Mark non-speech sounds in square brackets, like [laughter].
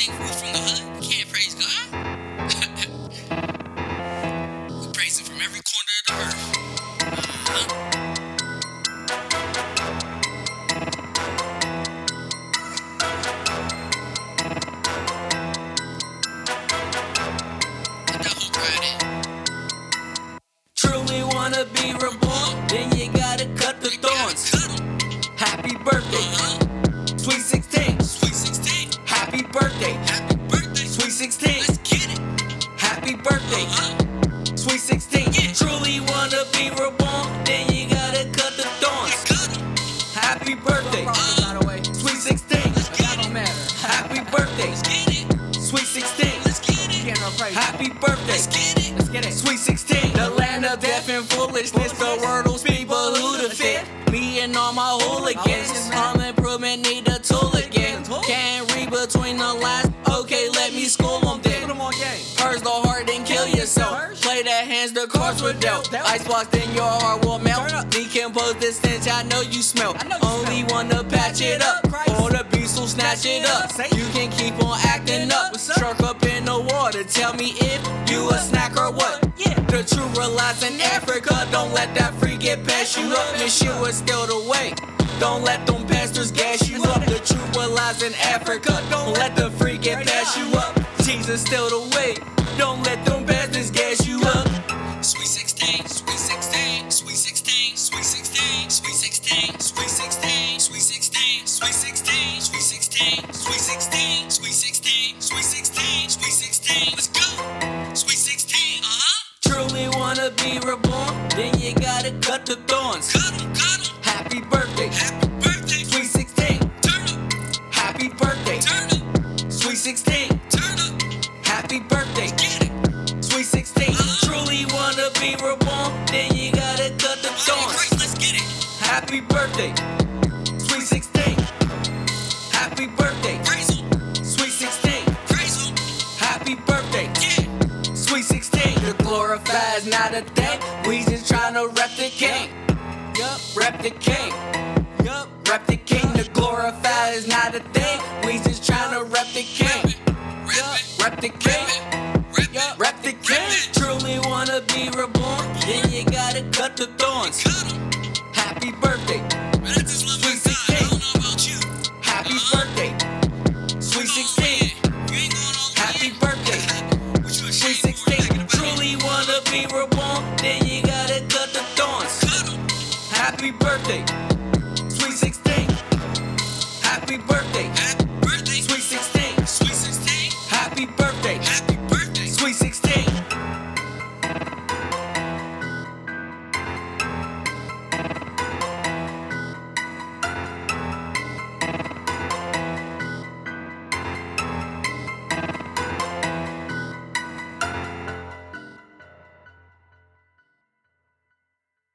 think we from the hood. We can't praise God. [laughs] we praise Him from every corner of the earth. Uh-huh. Truly wanna be reborn, then you gotta cut the thorns. Happy birthday. 16. Let's get it. Happy birthday. Uh-huh. Sweet 16. Yeah. Truly wanna be reborn, then you gotta cut the thorns. Happy birthday. Uh-huh. Sweet 16. Happy birthday. Sweet 16. Happy birthday. Sweet 16. Yourself. Play the hands, the cards were dealt. Ice blocked in your heart will melt. Decompose this stench, I know you smell. Only wanna patch it up. Or the beast will snatch it up. You can keep on acting up. What's up? In the water. Tell me if you a snack or what. The truth relies in Africa. Don't let that free get past you up. Yeshua is still the way. Don't let them pastors gas you up. The truth relies in Africa. Don't let the free get past you up. Jesus still the way. Don't let them 16. Sweet 16. Sweet 16. Sweet 16. Sweet 16. Sweet 16. Sweet 16. Sweet 16. Sweet 16. Let's go. Sweet 16. Uh-huh. Truly wanna be reborn, then you gotta cut the thorns. Cut 'em. Cut 'em. Happy birthday, Happy Happy birthday, sweet 16. Happy birthday, him. sweet 16. Praise him. Happy birthday, Yeah. sweet 16. The glorify is not a thing. We just tryna rep the king. Yup, rep the king. Yup, rep the king. The glorify is not a thing. We just tryna rep the king. It. Rep the king. Yup, rep the king. Truly wanna be reborn. Then you gotta cut the thorns. Happy birthday. Sweet 16. Happy birthday. Sweet 16. Happy birthday. Sweet 16. Truly wanna be reborn, then you gotta cut the thorns. Happy birthday.